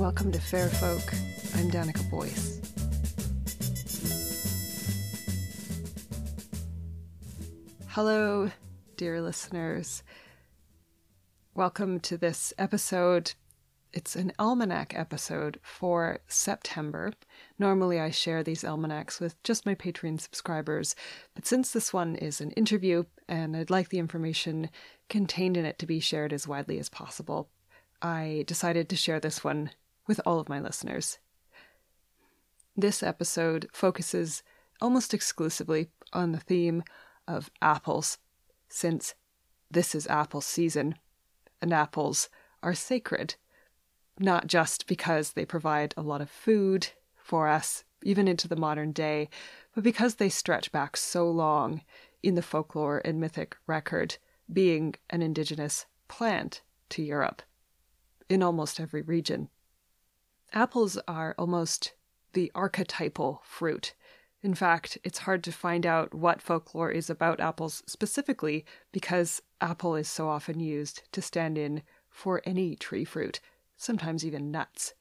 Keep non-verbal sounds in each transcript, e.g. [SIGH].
Welcome to Fair Folk. I'm Danica Boyce. Hello, dear listeners. Welcome to this episode. It's an almanac episode for September. Normally, I share these almanacs with just my Patreon subscribers, but since this one is an interview and I'd like the information contained in it to be shared as widely as possible, I decided to share this one with all of my listeners. This episode focuses almost exclusively on the theme of apples, since this is apple season, and apples are sacred, not just because they provide a lot of food for us, even into the modern day, but because they stretch back so long in the folklore and mythic record, being an indigenous plant to Europe in almost every region. Apples are almost the archetypal fruit. In fact, it's hard to find out what folklore is about apples specifically because apple is so often used to stand in for any tree fruit, sometimes even nuts.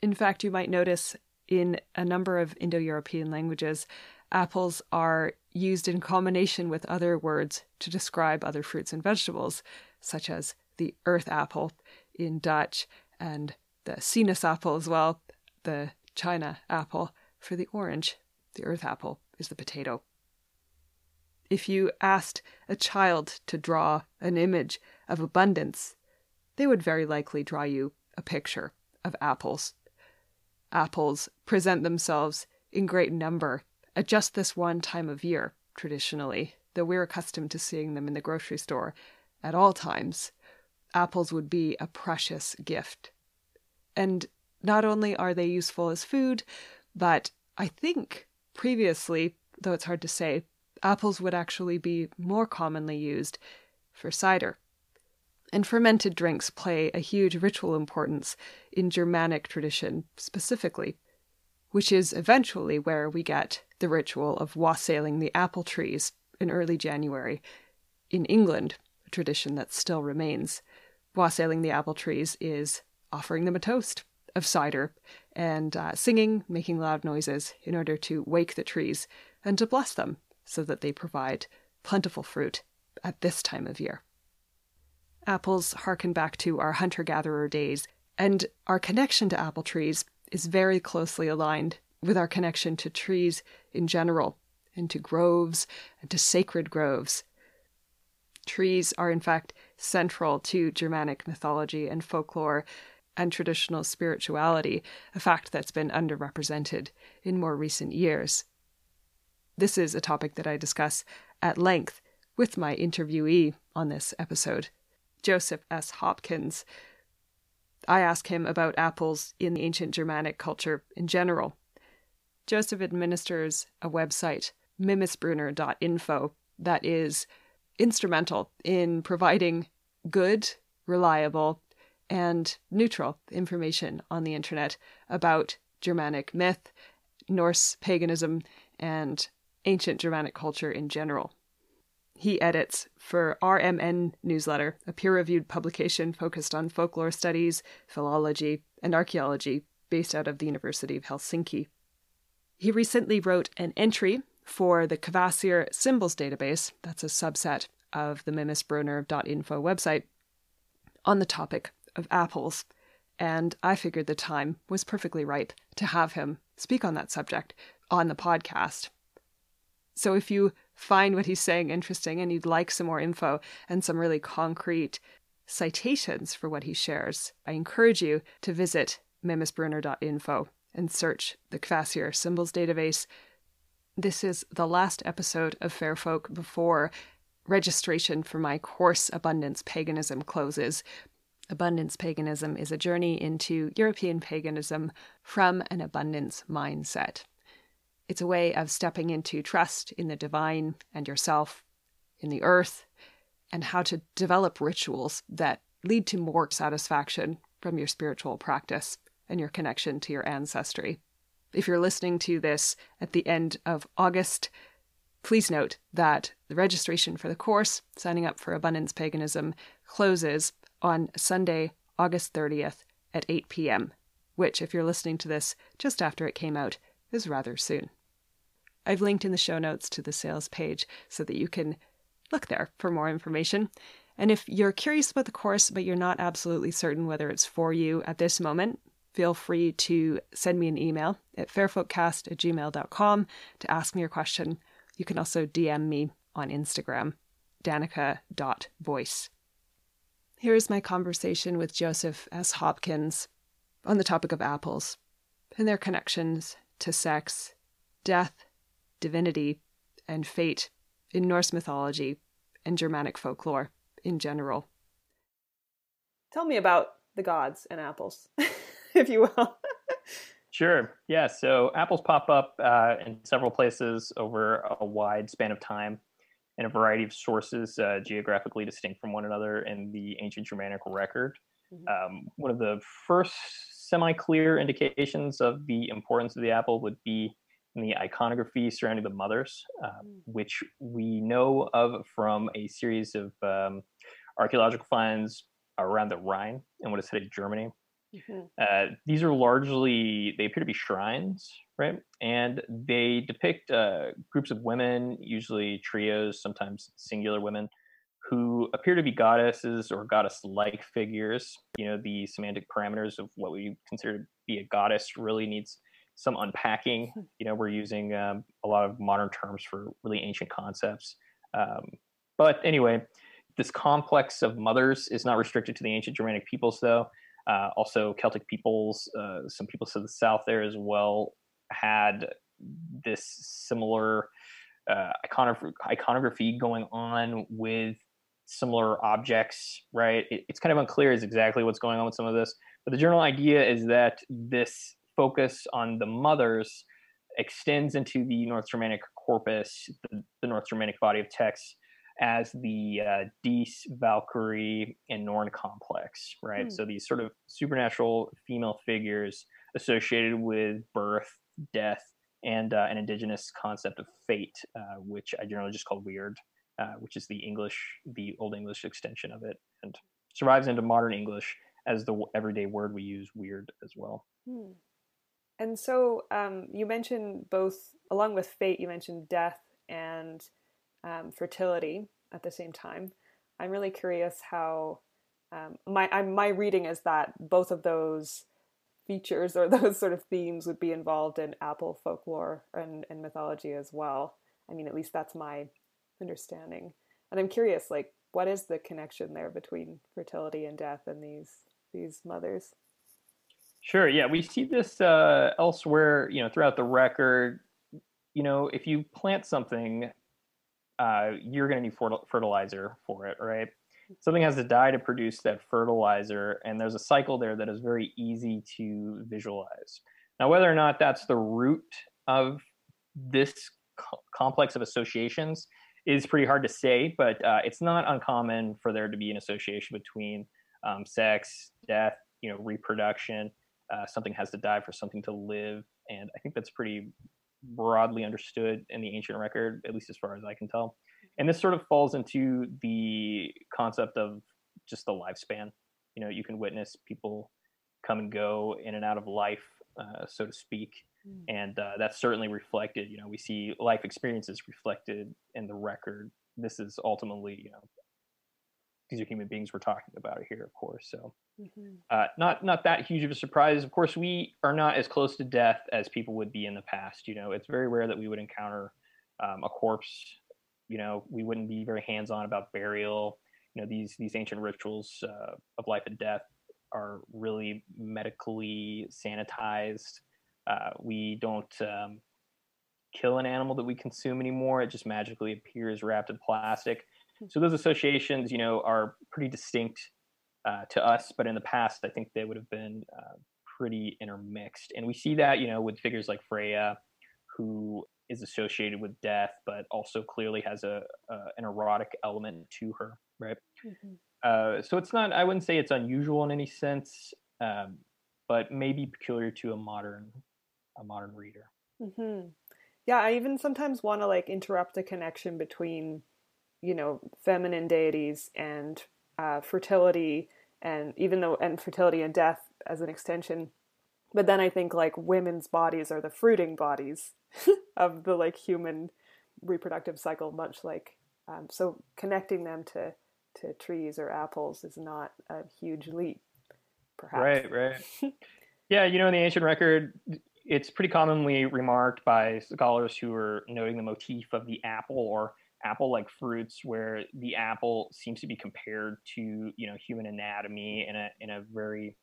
In fact, you might notice in a number of Indo European languages, apples are used in combination with other words to describe other fruits and vegetables, such as the earth apple in Dutch and the sinaasappel as well, the China apple for the orange. The earth apple is the potato. If you asked a child to draw an image of abundance, they would very likely draw you a picture of apples. Apples present themselves in great number at just this one time of year, traditionally, though we're accustomed to seeing them in the grocery store at all times. Apples would be a precious gift and not only are they useful as food, but I think previously, though it's hard to say, apples would actually be more commonly used for cider. And fermented drinks play a huge ritual importance in Germanic tradition specifically, which is eventually where we get the ritual of wassailing the apple trees in early January. In England, a tradition that still remains. Wassailing the apple trees is offering them a toast of cider and uh, singing, making loud noises in order to wake the trees and to bless them so that they provide plentiful fruit at this time of year. Apples harken back to our hunter gatherer days, and our connection to apple trees is very closely aligned with our connection to trees in general, and to groves, and to sacred groves. Trees are, in fact, central to Germanic mythology and folklore, and traditional spirituality, a fact that's been underrepresented in more recent years. This is a topic that I discuss at length with my interviewee on this episode, Joseph S. Hopkins. I ask him about apples in the ancient Germanic culture in general. Joseph administers a website, mimisbrunnr.info, that is instrumental in providing good, reliable, and neutral information on the internet about Germanic myth, Norse paganism, and ancient Germanic culture in general. He edits for RMN Newsletter, a peer reviewed publication focused on folklore studies, philology, and archaeology based out of the University of Helsinki. He recently wrote an entry for the Kvasir Symbols database, that's a subset of the mimisbrunnr.info website, on the topic of apples, and I figured the time was perfectly ripe to have him speak on that subject on the podcast. So if you find what he's saying interesting and you'd like some more info and some really concrete citations for what he shares, I encourage you to visit mimisbrunnr.info and search the Kvasir Symbols database. This is the last episode of Fair Folk before registration for my course Abundance Paganism closes, Abundance paganism is a journey into European paganism from an abundance mindset. It's a way of stepping into trust in the divine and yourself, in the earth, and how to develop rituals that lead to more satisfaction from your spiritual practice and your connection to your ancestry. If you're listening to this at the end of August, please note that the registration for the course, signing up for Abundance Paganism, closes on Sunday, August 30th at 8 p.m., which, if you're listening to this just after it came out, is rather soon. I've linked in the show notes to the sales page so that you can look there for more information. And if you're curious about the course, but you're not absolutely certain whether it's for you at this moment, feel free to send me an email at fairfolkcast at gmail.com to ask me your question. You can also DM me on Instagram, danica.boyce. Here is my conversation with Joseph S. Hopkins on the topic of apples and their connections to sex, death, divinity, and fate in Norse mythology and Germanic folklore in general. Tell me about the gods and apples, [LAUGHS] if you will. Sure. Yeah. So apples pop up uh, in several places over a wide span of time in a variety of sources, uh, geographically distinct from one another in the ancient Germanic record. Mm-hmm. Um, one of the first semi clear indications of the importance of the apple would be in the iconography surrounding the mothers, uh, mm. which we know of from a series of um, archaeological finds around the Rhine in what is today Germany. Mm-hmm. Uh, these are largely, they appear to be shrines, right? And they depict uh, groups of women, usually trios, sometimes singular women, who appear to be goddesses or goddess like figures. You know, the semantic parameters of what we consider to be a goddess really needs some unpacking. Hmm. You know, we're using um, a lot of modern terms for really ancient concepts. Um, but anyway, this complex of mothers is not restricted to the ancient Germanic peoples, though. Uh, also, Celtic peoples, uh, some people to the south there as well, had this similar uh, iconography, iconography going on with similar objects, right? It, it's kind of unclear as exactly what's going on with some of this, but the general idea is that this focus on the mothers extends into the North Germanic corpus, the, the North Germanic body of texts, as the uh, Dis, Valkyrie, and Norn complex, right? Mm. So these sort of supernatural female figures associated with birth, death, and uh, an indigenous concept of fate, uh, which I generally just call wyrd, uh, which is the English, the Old English extension of it, and survives into modern English as the everyday word we use, weird as well. Hmm. And so um, you mentioned both, along with fate, you mentioned death and um, fertility at the same time. I'm really curious how um, my I'm, my reading is that both of those features or [LAUGHS] those sort of themes would be involved in Apple folklore and, and mythology as well. I mean, at least that's my understanding. And I'm curious, like, what is the connection there between fertility and death and these these mothers? Sure. Yeah, we see this uh, elsewhere. You know, throughout the record. You know, if you plant something, uh, you're going to need fertilizer for it, right? Something has to die to produce that fertilizer, and there's a cycle there that is very easy to visualize. Now, whether or not that's the root of this co- complex of associations is pretty hard to say, but uh, it's not uncommon for there to be an association between um, sex, death, you know, reproduction, uh, something has to die for something to live, and I think that's pretty broadly understood in the ancient record, at least as far as I can tell. And this sort of falls into the concept of just the lifespan. You know, you can witness people come and go in and out of life, uh, so to speak. Mm. And uh, that's certainly reflected. You know, we see life experiences reflected in the record. This is ultimately, you know, these are human beings we're talking about here, of course. So, mm-hmm. uh, not not that huge of a surprise. Of course, we are not as close to death as people would be in the past. You know, it's very rare that we would encounter um, a corpse. You know, we wouldn't be very hands on about burial. You know, these these ancient rituals uh, of life and death are really medically sanitized. Uh, we don't um, kill an animal that we consume anymore. It just magically appears wrapped in plastic. So those associations, you know, are pretty distinct uh, to us, but in the past, I think they would have been uh, pretty intermixed. And we see that, you know, with figures like Freya, who is associated with death, but also clearly has a, an erotic element to her, right? Mm-hmm. Uh, so it's not, I wouldn't say it's unusual in any sense, um, but maybe peculiar to a modern, a modern reader. Mm-hmm. Yeah, I even sometimes want to like interrupt the connection between you know feminine deities and uh, fertility and even though and fertility and death as an extension. But then I think like women's bodies are the fruiting bodies [LAUGHS] of the like human reproductive cycle, much like um, so connecting them to to trees or apples is not a huge leap, perhaps. Right, right. [LAUGHS] yeah, you know, in the ancient record, it's pretty commonly remarked by scholars who are noting the motif of the apple or apple-like fruits, where the apple seems to be compared to you know human anatomy in a in a very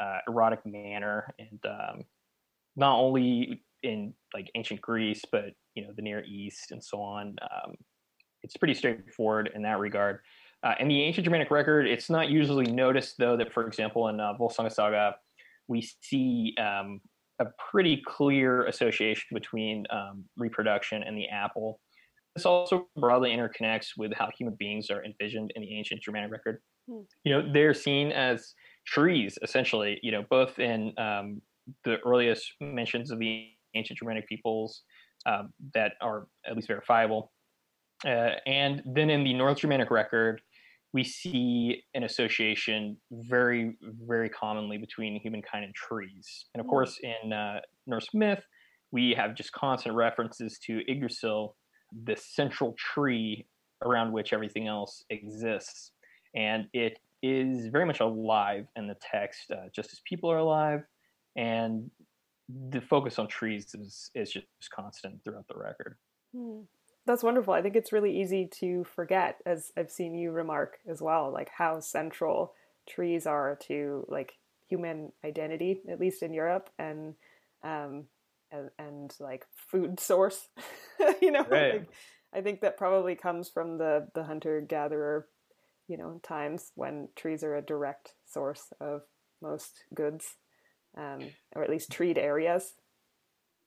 uh, erotic manner, and um, not only in like ancient Greece, but you know the Near East and so on. Um, it's pretty straightforward in that regard. Uh, in the ancient Germanic record, it's not usually noticed though that, for example, in uh, Volsunga Saga, we see um, a pretty clear association between um, reproduction and the apple. This also broadly interconnects with how human beings are envisioned in the ancient Germanic record. Hmm. You know, they're seen as trees, essentially. You know, both in um, the earliest mentions of the ancient Germanic peoples um, that are at least verifiable, uh, and then in the North Germanic record, we see an association very, very commonly between humankind and trees. And of hmm. course, in uh, Norse myth, we have just constant references to Yggdrasil, the central tree around which everything else exists. And it is very much alive in the text, uh, just as people are alive. And the focus on trees is, is just constant throughout the record. Hmm. That's wonderful. I think it's really easy to forget, as I've seen you remark as well, like how central trees are to like human identity, at least in Europe, and um, and, and like food [LAUGHS] source. [LAUGHS] you know, right. like, I think that probably comes from the the hunter gatherer, you know, times when trees are a direct source of most goods, um, or at least treed areas.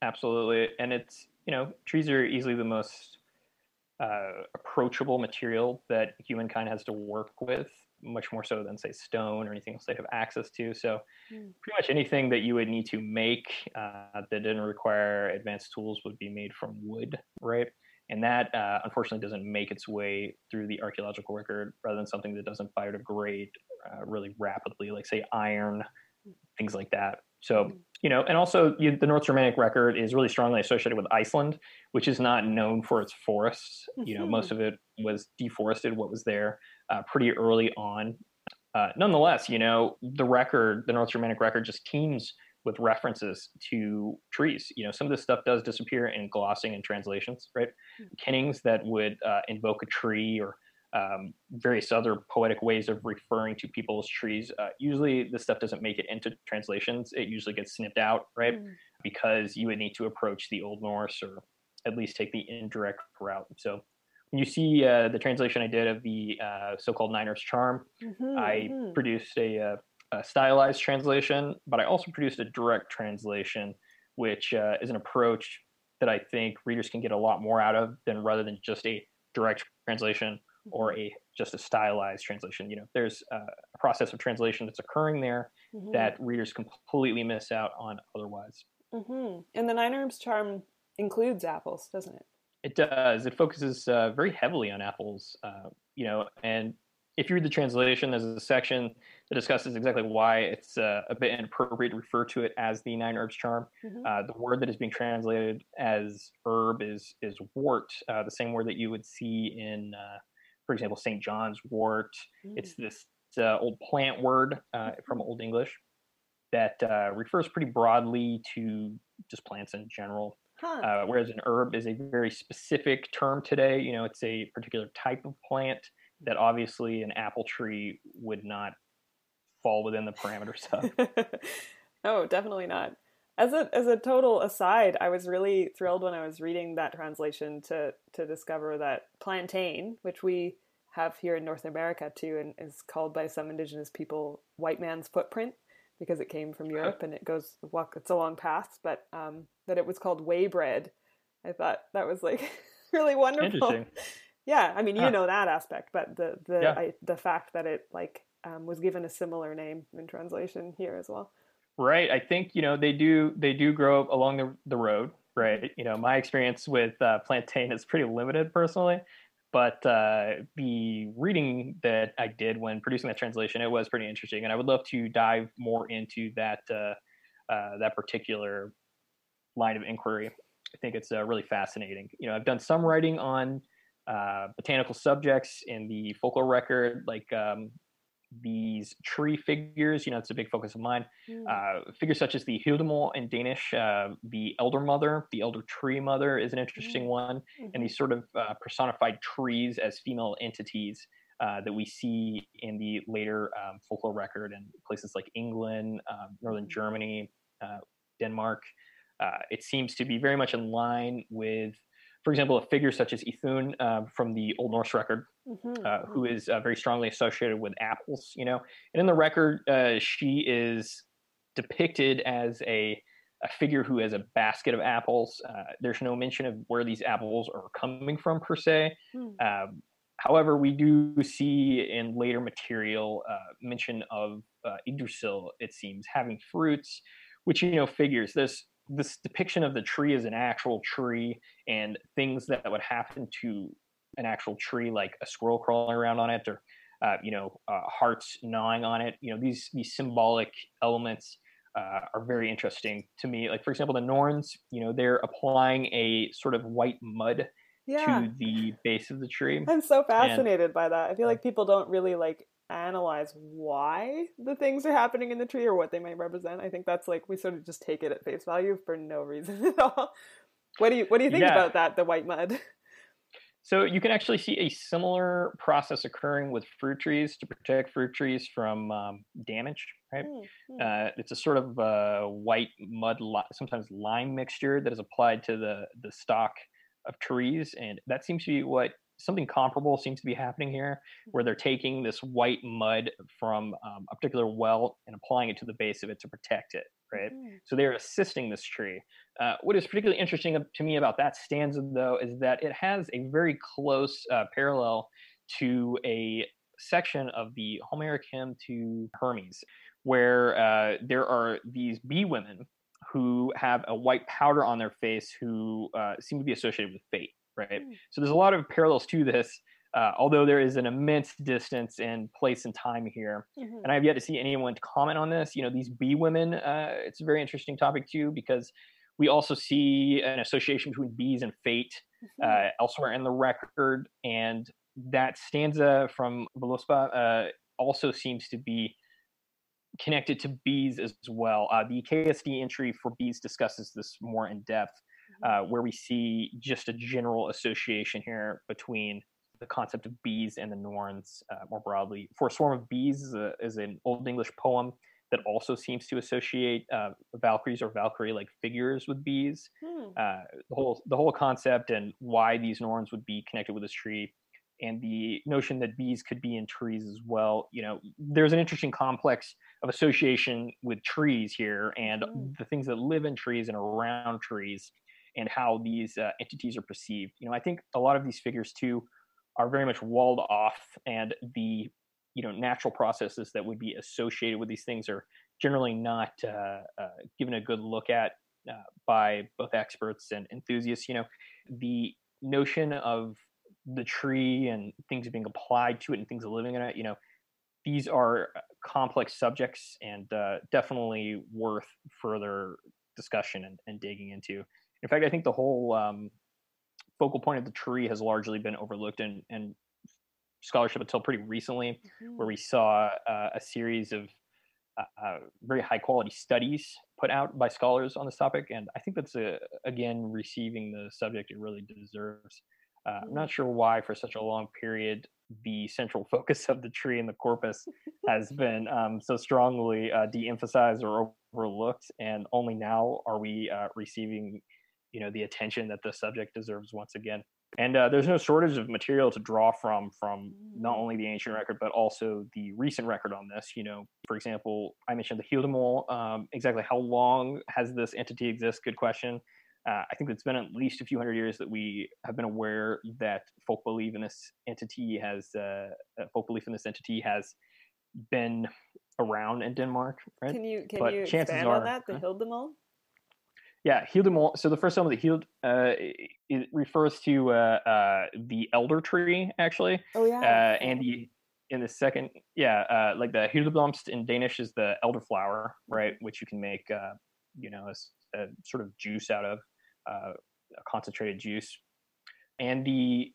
Absolutely, and it's you know trees are easily the most uh, approachable material that humankind has to work with, much more so than say stone or anything else they have access to. So, mm. pretty much anything that you would need to make uh, that didn't require advanced tools would be made from wood, right? And that uh, unfortunately doesn't make its way through the archaeological record, rather than something that doesn't biodegrade uh, really rapidly, like say iron, hmm. things like that. So, hmm you know, and also you, the North Germanic record is really strongly associated with Iceland, which is not known for its forests. Mm-hmm. You know, most mm-hmm. of it was deforested, what was there uh, pretty early on. Uh, nonetheless, you know, the record, the North Germanic record, just teems with references to trees. You know, some of this stuff does disappear in glossing and translations, right? Mm-hmm. Kennings that would uh, invoke a tree or um, various other poetic ways of referring to people's trees. Uh, usually, this stuff doesn't make it into translations. It usually gets snipped out, right? Mm. Because you would need to approach the Old Norse or at least take the indirect route. So, when you see uh, the translation I did of the uh, so-called Nine Herbs Charm, mm-hmm, I mm-hmm. produced a, uh, a, stylized translation, but I also produced a direct translation, which uh, is an approach that I think readers can get a lot more out of than rather than just a direct translation or a just a stylized translation. You know, there's a, a process of translation that's occurring there mm-hmm. that readers completely miss out on otherwise. Mm-hmm. And the Nine Herbs Charm includes apples, doesn't it? It does. It focuses uh, very heavily on apples. Uh, you know, and if you read the translation, there's a section that discusses exactly why it's uh, a bit inappropriate to refer to it as the nine herbs charm. Mm-hmm. Uh, the word that is being translated as herb is is wort, uh, the same word that you would see in uh, for example, St. John's wort. Mm. It's this uh, old plant word uh, from Old English that uh, refers pretty broadly to just plants in general. Huh. Uh, whereas an herb is a very specific term today. You know, it's a particular type of plant that obviously an apple tree would not fall within the parameters of. [LAUGHS] oh, definitely not. As a as a total aside, I was really thrilled when I was reading that translation to to discover that plantain, which we have here in North America too, and is called by some indigenous people white man's footprint because it came from Europe and it goes walk it's a long path, but um, that it was called way bread. I thought that was like [LAUGHS] really wonderful. Yeah, I mean you know that aspect, but the the yeah. I, the fact that it like um, was given a similar name in translation here as well. Right. I think you know they do they do grow along the the road. Right. You know, my experience with uh, plantain is pretty limited personally, but uh, the reading that I did when producing that translation, it was pretty interesting, and I would love to dive more into that uh, uh, that particular line of inquiry. I think it's uh, really fascinating. You know, I've done some writing on uh, botanical subjects in the folklore record, like um, these tree figures. You know, it's a big focus of mine. Mm. Uh, figures such as the Hyldemor in Danish, uh, the Elder Mother, the Elder Tree Mother is an interesting mm. one, mm-hmm. and these sort of uh, personified trees as female entities. Uh, that we see in the later um, folklore record in places like England, um, northern mm. Germany, uh, Denmark. Uh, it seems to be very much in line with for example, a figure such as Ithun uh, from the Old Norse record, mm-hmm. uh, who is uh, very strongly associated with apples, you know. And in the record, uh, she is depicted as a, a, figure who has a basket of apples. Uh, there's no mention of where these apples are coming from per se. Mm. Um, however, we do see in later material uh, mention of uh, it seems, having fruits, which, you know, figures this this depiction of the tree as an actual tree and things that would happen to an actual tree, like a squirrel crawling around on it or uh, you know uh, harts gnawing on it. You know these these symbolic elements uh, are very interesting to me. Like for example, the Norns. You know they're applying a sort of white mud yeah. to the base of the tree. I'm so fascinated and, by that. I feel like people don't really like analyze why the things are happening in the tree or what they might represent. I think that's like we sort of just take it at face value for no reason [LAUGHS] at all. What do you what do you think yeah. about that, the white mud? So you can actually see a similar process occurring with fruit trees to protect fruit trees from um, damage. Right, mm-hmm. uh, it's a sort of uh, white mud, li- sometimes lime mixture that is applied to the the stock of trees, and that seems to be what something comparable seems to be happening here, where they're taking this white mud from um, a particular well and applying it to the base of it to protect it. Right. Mm-hmm. So they're assisting this tree. Uh, what is particularly interesting to me about that stanza, though, is that it has a very close uh, parallel to a section of the Homeric hymn to Hermes, where uh, there are these bee women who have a white powder on their face who uh, seem to be associated with fate right? Mm. So there's a lot of parallels to this, uh, although there is an immense distance in place and time here. Mm-hmm. And I've yet to see anyone comment on this. You know, these bee women, uh, it's a very interesting topic too, because we also see an association between bees and fate mm-hmm. uh, elsewhere in the record. And that stanza from Völuspá uh, also seems to be connected to bees as well. Uh, the KSD entry for bees discusses this more in depth uh, where we see just a general association here between the concept of bees and the Norns uh, more broadly. For a swarm of bees is, a, is, an Old English poem that also seems to associate uh, Valkyries or Valkyrie-like figures with bees. Hmm. Uh, the whole the whole concept and why these Norns would be connected with this tree, and the notion that bees could be in trees as well. You know, there's an interesting complex of association with trees here and hmm. the things that live in trees and around trees and how these uh, entities are perceived. You know, I think a lot of these figures too are very much walled off, and the you know natural processes that would be associated with these things are generally not uh, uh, given a good look at uh, by both experts and enthusiasts. You know, the notion of the tree and things being applied to it and things living in it. You know, these are uh, complex subjects and uh, definitely worth further discussion and, and digging into. In fact, I think the whole um, focal point of the tree has largely been overlooked in, in scholarship until pretty recently, mm-hmm. where we saw uh, a series of uh, uh, very high quality studies put out by scholars on this topic, and I think that's a, again receiving the subject it really deserves. Uh, I'm not sure why, for such a long period, the central [LAUGHS] focus of the tree and the corpus has [LAUGHS] been um, so strongly uh, de-emphasized or overlooked, and only now are we uh, receiving you know the attention that the subject deserves once again. And uh, there's no shortage of material to draw from from not mm. only the ancient record but also the recent record on this. You know for example i mentioned the Hyldemor um, exactly how long has this entity exist? Good question. Uh, i think it's been at least a few hundred years that we have been aware that folk belief in this entity has uh, uh folk belief in this entity has been around in denmark right? Can you can but you expand on that? The Hyldemor Yeah, Hyldemor. So the first element, the Hild, uh, it refers to uh, uh, the elder tree, actually. Oh yeah. Uh, and the in the second, yeah, uh, like the hyldeblomst in Danish is the elderflower, right? Which you can make, uh, you know, a, a sort of juice out of, uh, a concentrated juice. And the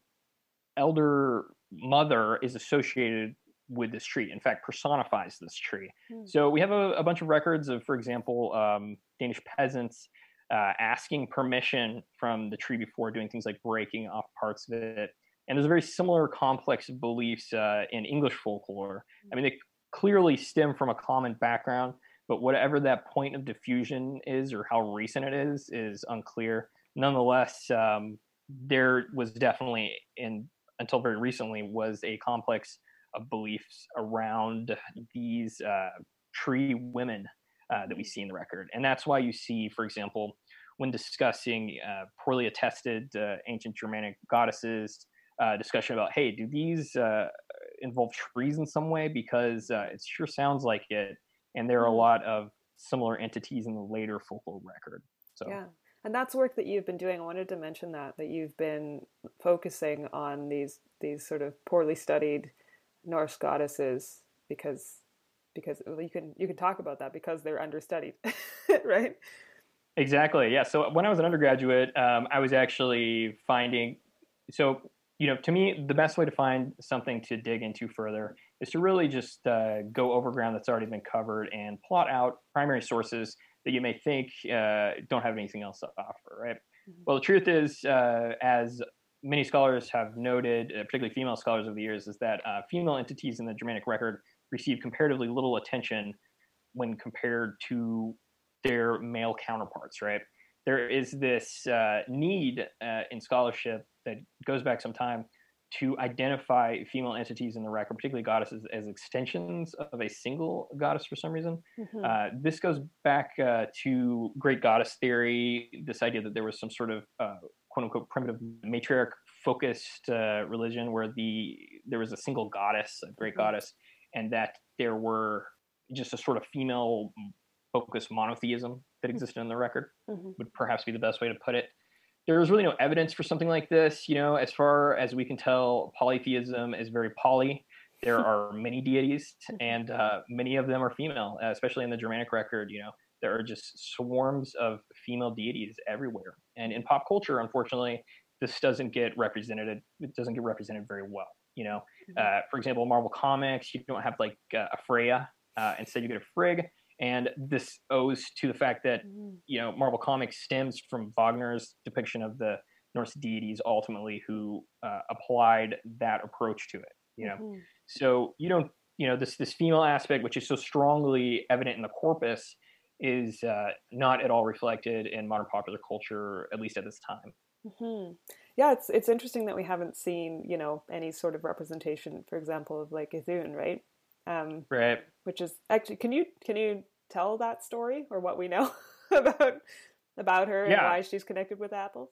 elder mother is associated with this tree. In fact, personifies this tree. Hmm. So we have a, a bunch of records of, for example, um, Danish peasants uh, asking permission from the tree before doing things like breaking off parts of it. And there's a very similar complex of beliefs uh, in English folklore. I mean, they clearly stem from a common background, but whatever that point of diffusion is or how recent it is is unclear. Nonetheless, um, there was definitely, in until very recently, was a complex of beliefs around these uh, tree women uh, that we see in the record, and that's why you see, for example, when discussing uh, poorly attested uh, ancient Germanic goddesses, uh, discussion about, hey, do these uh, involve trees in some way? Because it sure sounds like it, and there are a Mm. lot of similar entities in the later folklore record. So Yeah. And that's work that you've been doing. I wanted to mention that that you've been focusing on these these sort of poorly studied Norse goddesses because because well, you can you can talk about that because they're understudied, [LAUGHS] right? Exactly. Yeah. So when I was an undergraduate, um, I was actually finding. So you know, to me, the best way to find something to dig into further is to really just uh, go over ground that's already been covered and plot out primary sources that you may think uh, don't have anything else to offer. Right. Mhm. Well, the truth is, uh, as many scholars have noted, uh, particularly female scholars over the years, is that uh, female entities in the Germanic record receive comparatively little attention when compared to their male counterparts, right? There is this uh, need uh, in scholarship that goes back some time to identify female entities in the record, particularly goddesses, as extensions of a single goddess for some reason. Mhm. Uh, this goes back uh, to great goddess theory, this idea that there was some sort of uh, quote unquote primitive matriarch focused uh, religion where the there was a single goddess, a great Mhm. goddess, and that there were just a sort of female focused monotheism that existed in the record Mhm. would perhaps be the best way to put it. There is really no evidence for something like this. You know, as far as we can tell, polytheism is very poly. There [LAUGHS] are many deities, and uh, many of them are female, uh, especially in the Germanic record. You know, there are just swarms of female deities everywhere. And in pop culture, unfortunately, this doesn't get represented. It doesn't get represented very well. You know, Mhm. uh, for example, Marvel Comics, you don't have like uh, a Freya. Uh, instead, you get a Frigg, and this owes to the fact that Mhm. you know Marvel Comics stems from Wagner's depiction of the Norse deities ultimately who uh, applied that approach to it. You know, Mhm. so you don't you know this this female aspect which is so strongly evident in the corpus is uh, not at all reflected in modern popular culture at least at this time. hmm Yeah, it's it's interesting that we haven't seen you know any sort of representation, for example, of like Ithun, right? Um, Right. which is actually can you can you tell that story or what we know [LAUGHS] about about her and why she's connected with apples?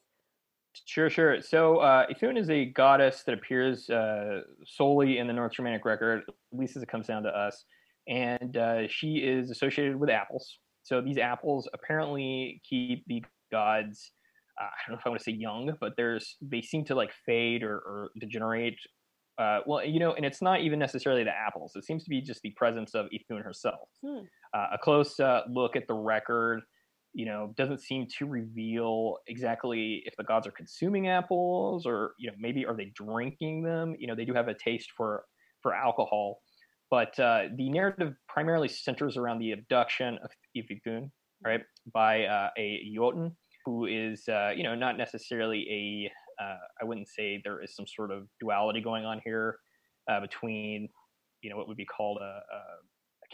Sure, sure. So uh, Ithun is a goddess that appears uh, solely in the North Germanic record, at least as it comes down to us, and uh, she is associated with apples. So these apples apparently keep the gods. Uh, I don't know if I want to say young, but there's they seem to like fade or, or degenerate. Uh, well, you know, and it's not even necessarily the apples. It seems to be just the presence of Ithun herself. Hmm. Uh, a close uh, look at the record. You know doesn't seem to reveal exactly if the gods are consuming apples or you know maybe are they drinking them? You know they do have a taste for for alcohol. But uh, the narrative primarily centers around the abduction of Ithun, right by uh, a Jotun who is uh, you know not necessarily a uh, I wouldn't say there is some sort of duality going on here between you know what would be called a, a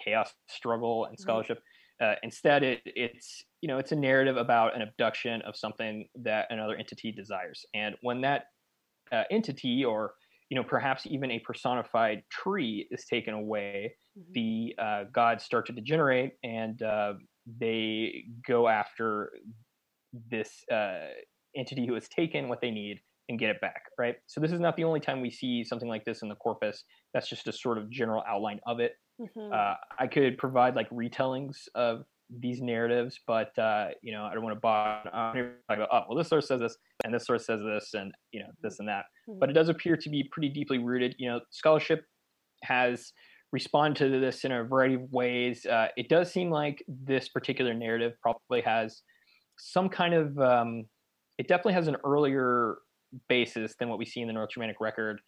chaos struggle and scholarship uh, instead, it, it's you know it's a narrative about an abduction of something that another entity desires, and when that uh, entity, or you know perhaps even a personified tree, is taken away, Mhm. the uh, gods start to degenerate, and uh, they go after this uh, entity who has taken what they need and get it back. Right. So this is not the only time we see something like this in the corpus. That's just a sort of general outline of it Mhm. uh, I could provide like retellings of these narratives, but uh, you know, I don't want to bog. I go, oh, well, this source says this, and this source says this, and you know, this and that. Mm-hmm. But it does appear to be pretty deeply rooted. You know, scholarship has responded to this in a variety of ways. Uh, it does seem like this particular narrative probably has some kind of. Um, it definitely has an earlier basis than what we see in the North Germanic record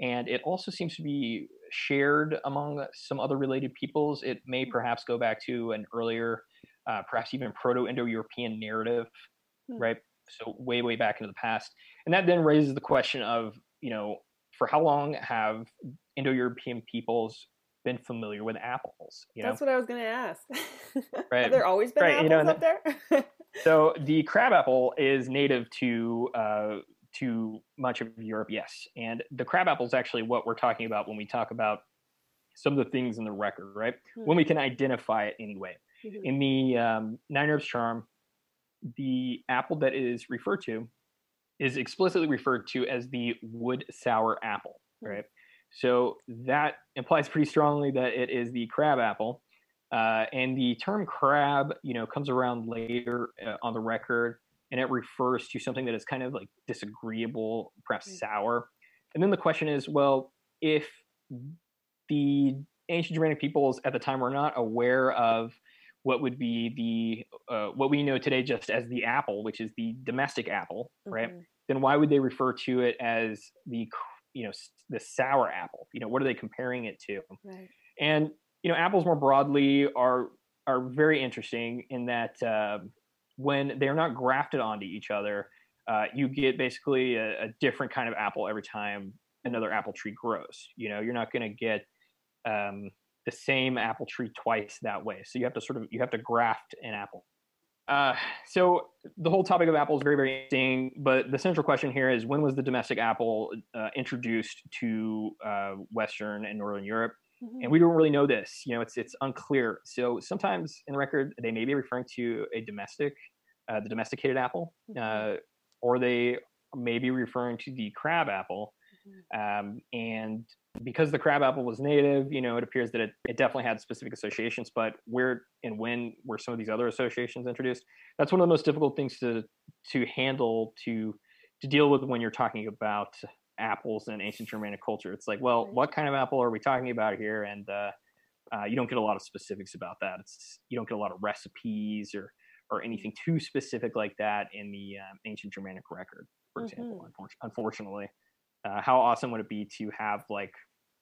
and it also seems to be shared among some other related peoples. It may hmm. perhaps go back to an earlier, uh, perhaps even Proto-Indo-European narrative, hmm. right? So way, way back into the past, and that then raises the question of, you know, for how long have Indo-European peoples been familiar with apples? You know? That's what I was going to ask. [LAUGHS] right. Have there always been right, apples you know, up there? [LAUGHS] so the crabapple is native to uh, to much of Europe, yes. And the crabapple is actually what we're talking about when we talk about some of the things in the record, right? Mm-hmm. When we can identify it anyway. Mm-hmm. In the um, Nine Herbs Charm, the apple that is referred to is explicitly referred to as the wood sour apple, hmm. right? So that implies pretty strongly that it is the crab apple. Uh, and the term crab, you know, comes around later uh, on the record and it refers to something that is kind of like disagreeable, perhaps mm-hmm. sour. And then the question is, well, if the ancient Germanic peoples at the time were not aware of what would be the uh, what we know today just as the apple, which is the domestic apple, mm-hmm. right? Then why would they refer to it as the you know the sour apple? You know, what are they comparing it to? Right. And you know, apples more broadly are are very interesting in that uh, when they're not grafted onto each other, uh, you get basically a, a, different kind of apple every time another apple tree grows. You know, you're not going to get um, the same apple tree twice that way. So you have to sort of you have to graft an apple. Uh, so the whole topic of apple is very very interesting, but the central question here is when was the domestic apple uh, introduced to uh, Western and Northern Europe? Mm-hmm. And we don't really know this. You know, it's it's unclear. So sometimes in the record they may be referring to a domestic, uh, the domesticated apple, mm-hmm. uh, or they may be referring to the crab apple. Mm-hmm. Um, and because the crab apple was native, you know, it appears that it, it definitely had specific associations. But where and when were some of these other associations introduced? That's one of the most difficult things to to handle to to deal with when you're talking about apples in ancient Germanic culture. It's like, well, what kind of apple are we talking about here? And uh, uh, you don't get a lot of specifics about that. It's you don't get a lot of recipes or or anything too specific like that in the um, ancient Germanic record, for mm-hmm. example. Unfortunately, uh, how awesome would it be to have like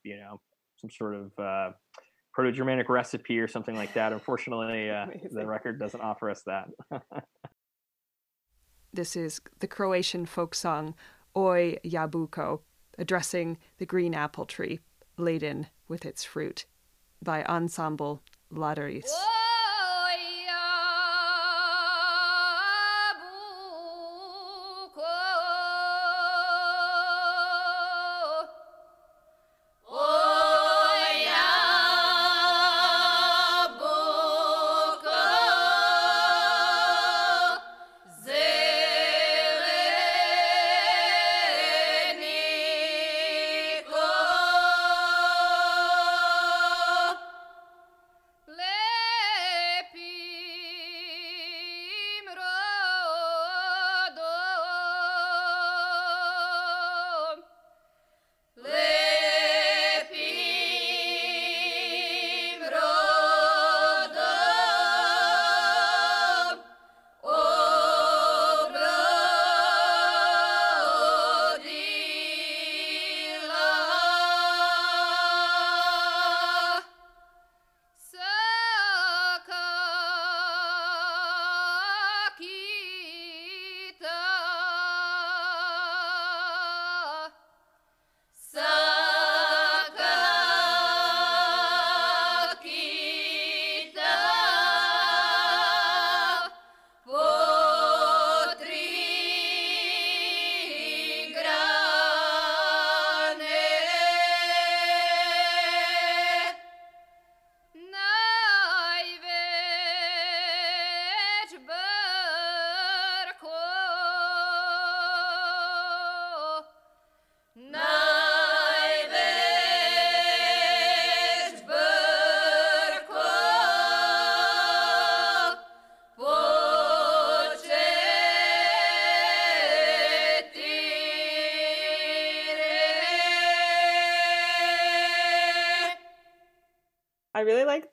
you know some sort of uh, proto-Germanic recipe or something like that? Unfortunately, [LAUGHS] uh, the record doesn't offer us that. [LAUGHS] this is the Croatian folk song Oj Jabuko, addressing the green apple tree laden with its fruit, by Ensemble Ladarice.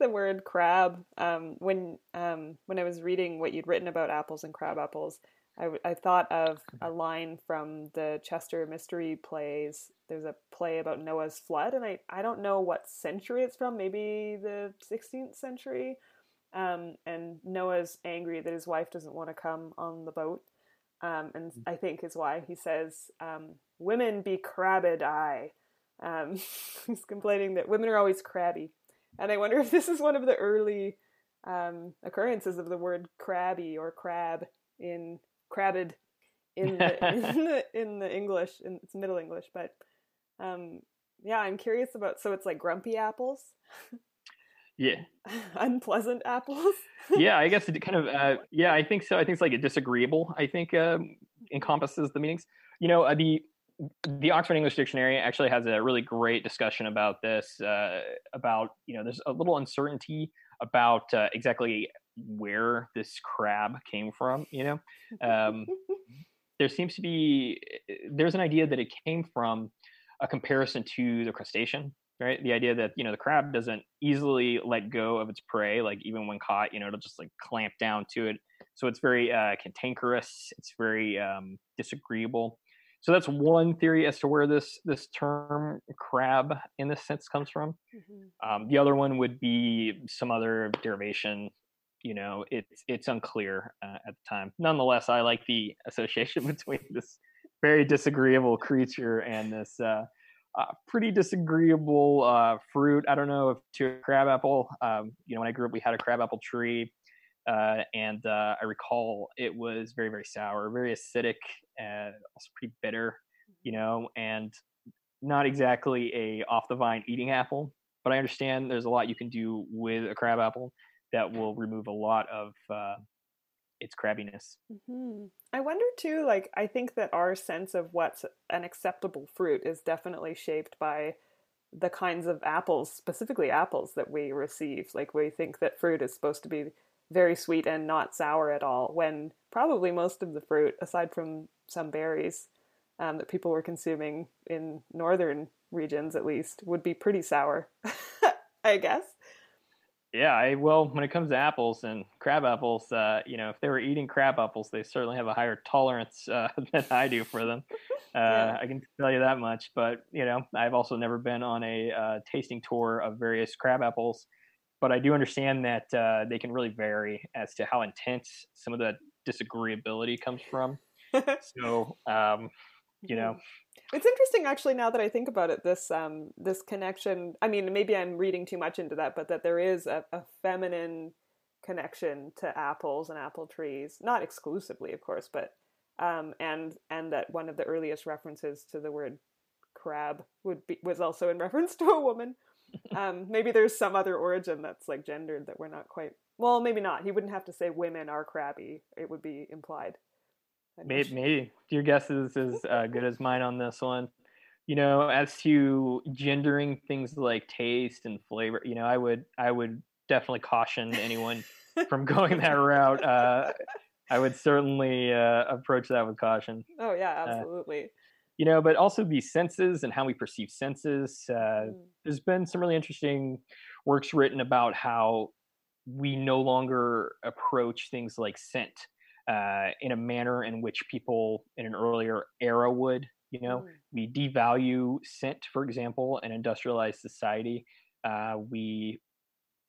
The word crab. Um, when um, when I was reading what you'd written about apples and crab apples, I, I thought of a line from the Chester mystery plays. There's a play about Noah's flood, and I, I don't know what century it's from, maybe the 16th century. Um, and Noah's angry that his wife doesn't want to come on the boat. Um, and mm. I think is why he says, um, Women be crabbed eye. Um, [LAUGHS] he's complaining that women are always crabby. And I wonder if this is one of the early um, occurrences of the word crabby or crab in crabbed in the, [LAUGHS] in the in the English in it's Middle English, but um, yeah, I'm curious about. So it's like grumpy apples. Yeah. [LAUGHS] Unpleasant apples. yeah, I guess it [LAUGHS] kind of. Uh, yeah, I think so. I think it's like a disagreeable. I think um, encompasses the meanings. You know, uh, the the Oxford English Dictionary actually has a really great discussion about this. Uh, about you know, there's a little uncertainty about uh, exactly where this crab came from. You know, um, there seems to be there's an idea that it came from a comparison to the crustacean right the idea that you know the crab doesn't easily let go of its prey like even when caught you know it'll just like clamp down to it so it's very uh, cantankerous it's very um, disagreeable so that's one theory as to where this this term crab in this sense comes from mm-hmm. um, the other one would be some other derivation you know it's it's unclear uh, at the time nonetheless i like the association [LAUGHS] between this very disagreeable creature and this uh, uh, pretty disagreeable uh, fruit. I don't know if to a crabapple. Um, you know, when I grew up, we had a crabapple tree, uh, and uh, I recall it was very, very sour, very acidic, and also pretty bitter. You know, and not exactly a off the vine eating apple. But I understand there's a lot you can do with a crabapple that will remove a lot of uh, its crabbiness. Mm-hmm. I wonder too, like, I think that our sense of what's an acceptable fruit is definitely shaped by the kinds of apples, specifically apples, that we receive. Like, we think that fruit is supposed to be very sweet and not sour at all, when probably most of the fruit, aside from some berries um, that people were consuming in northern regions at least, would be pretty sour, [LAUGHS] I guess yeah, I well, when it comes to apples and crab apples, uh, you know, if they were eating crab apples, they certainly have a higher tolerance uh, [LAUGHS] than I do for them. [LAUGHS] Uh, yeah. I can tell you that much. But you know, I've also never been on a uh, tasting tour of various crab apples, but I do understand that uh, they can really vary as to how intense some of the disagreeability comes from. [LAUGHS] so, um, you know, it's interesting, actually, now that I think about it. This um, this connection. I mean, maybe I'm reading too much into that, but that there is a, a feminine connection to apples and apple trees, not exclusively, of course, but um, and and that one of the earliest references to the word crab would be was also in [LAUGHS] reference to a woman. Um, maybe there's some other origin that's like gendered that we're not quite. Well, maybe not. He wouldn't have to say women are crabby. It would be implied. Maybe, maybe your guess is as uh, good as mine on this one. You know, as to gendering things like taste and flavor, you know, I would I would definitely caution anyone [LAUGHS] from going that route. Uh, I would certainly uh, approach that with caution. Oh yeah, uh, absolutely. you know, but also these senses and how we perceive senses. Uh, mm. There's been some really interesting works written about how we no longer approach things like scent uh, in a manner in which people in an earlier era would. You know, mm. we devalue scent, for example, in industrialized society. Uh, we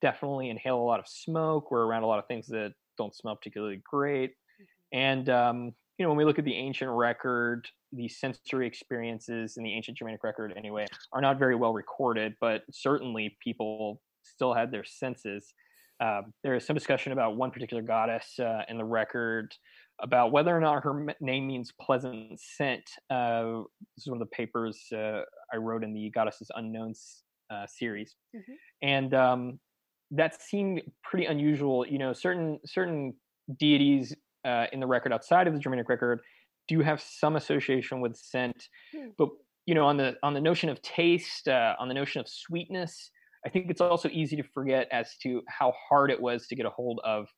definitely inhale a lot of smoke. We're around a lot of things that don't smell particularly great. Mm-hmm. And, um, you know, when we look at the ancient record, the sensory experiences in the ancient Germanic record, anyway, are not very well recorded, but certainly people still had their senses. Um, there is some discussion about one particular goddess uh, in the record about whether or not her name means pleasant scent. Uh, this is one of the papers uh, I wrote in the Goddesses Unknown uh, series, mm-hmm. and um, that seemed pretty unusual. You know, certain certain deities uh, in the record outside of the Germanic record do have some association with scent, mm. but you know, on the on the notion of taste, uh, on the notion of sweetness I think it's also easy to forget as to how hard it was to get a hold of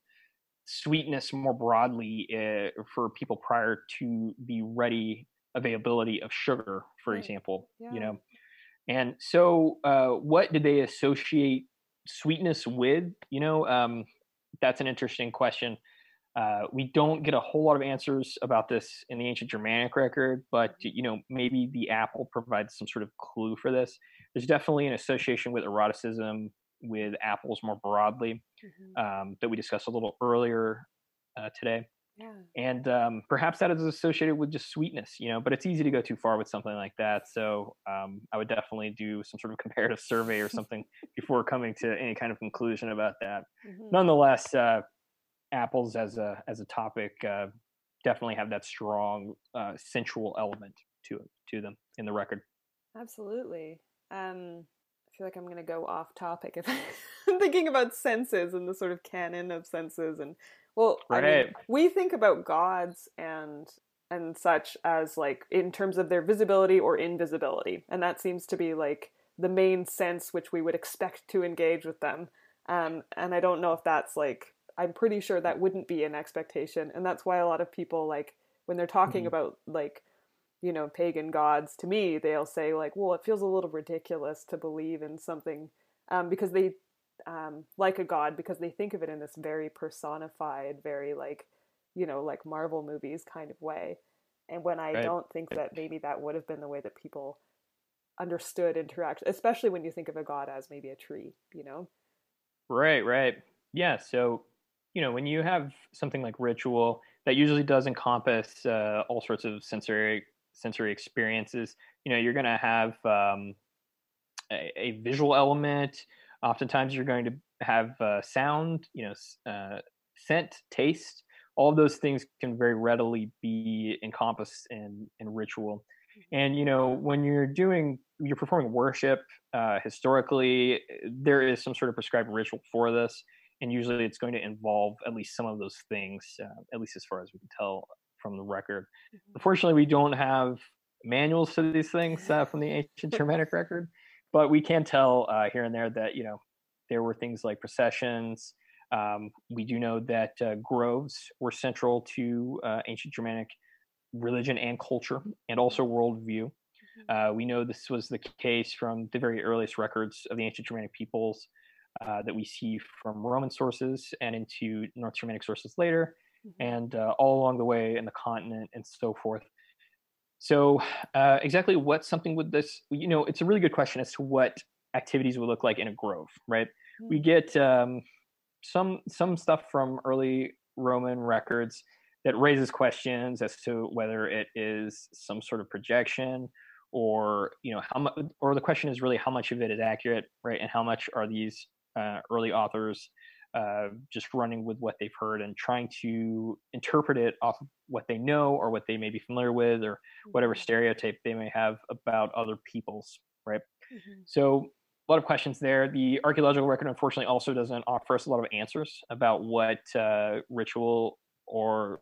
sweetness more broadly uh, for people prior to the ready availability of sugar, for right. example. Yeah. You know, and so uh, what did they associate sweetness with, you know, um, that's an interesting question. Uh, we don't get a whole lot of answers about this in the ancient Germanic record, but you know maybe the apple provides some sort of clue for this. There's definitely an association with eroticism with apples more broadly mm-hmm. um, that we discussed a little earlier uh, today. Yeah. And um, perhaps that is associated with just sweetness, you know, but it's easy to go too far with something like that. So um, I would definitely do some sort of [LAUGHS] comparative survey or something before coming to any kind of conclusion about that. Mm-hmm. Nonetheless, uh, apples as a as a topic uh, definitely have that strong uh, sensual element to to them in the record. Absolutely. Um, I feel like I'm going to go off topic if [LAUGHS] I'm thinking about senses and the sort of canon of senses and well, right. I mean, we think about gods and and such as like in terms of their visibility or invisibility, and that seems to be like the main sense which we would expect to engage with them. Um, and I don't know if that's like I'm pretty sure that wouldn't be an expectation, and that's why a lot of people like when they're talking mm-hmm. about like you know pagan gods to me they'll say like well it feels a little ridiculous to believe in something um, because they um, like a god because they think of it in this very personified, very like, you know, like Marvel movies kind of way. And when I right. don't think that maybe that would have been the way that people understood interaction, especially when you think of a god as maybe a tree, you know? Right, right. Yeah. So, you know, when you have something like ritual that usually does encompass uh, all sorts of sensory sensory experiences, you know, you're going to have um, a, a, visual element, Oftentimes, you're going to have uh, sound, you know, uh, scent, taste. All of those things can very readily be encompassed in in ritual. Mm-hmm. And you know, when you're doing, you're performing worship. Uh, historically, there is some sort of prescribed ritual for this, and usually it's going to involve at least some of those things, uh, at least as far as we can tell from the record. Mm-hmm. Unfortunately, we don't have manuals to these things uh, from the ancient [LAUGHS] Germanic record but we can tell uh, here and there that you know there were things like processions. Um, we do know that uh, groves were central to uh, ancient Germanic religion and culture, and also worldview. Mm-hmm. Uh, we know this was the case from the very earliest records of the ancient Germanic peoples uh, that we see from Roman sources and into North Germanic sources later, mm-hmm. and uh, all along the way in the continent and so forth. So, uh, exactly what something would this, you know, it's a really good question as to what activities would look like in a grove, right? Mm-hmm. We get um, some some stuff from early Roman records that raises questions as to whether it is some sort of projection or you know how much or the question is really how much of it is accurate right and how much are these uh, early authors uh, just running with what they've heard and trying to interpret it off of what they know or what they may be familiar with or whatever mm-hmm. stereotype they may have about other peoples, right? Mm-hmm. So a lot of questions there. The archaeological record, unfortunately, also doesn't offer us a lot of answers about what uh, ritual or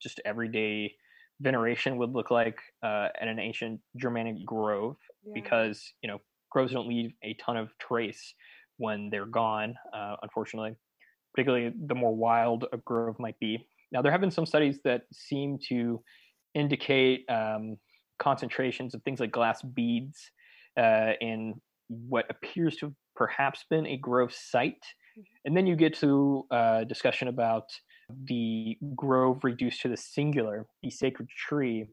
just everyday veneration would look like uh, at an ancient Germanic grove, yeah. because you know groves don't leave a ton of trace when they're gone, uh, unfortunately particularly the more wild a grove might be. Now, there have been some studies that seem to indicate um, concentrations of things like glass beads uh, in what appears to have perhaps been a grove site. Mm-hmm. And then you get to a uh, discussion about the grove reduced to the singular, the sacred tree,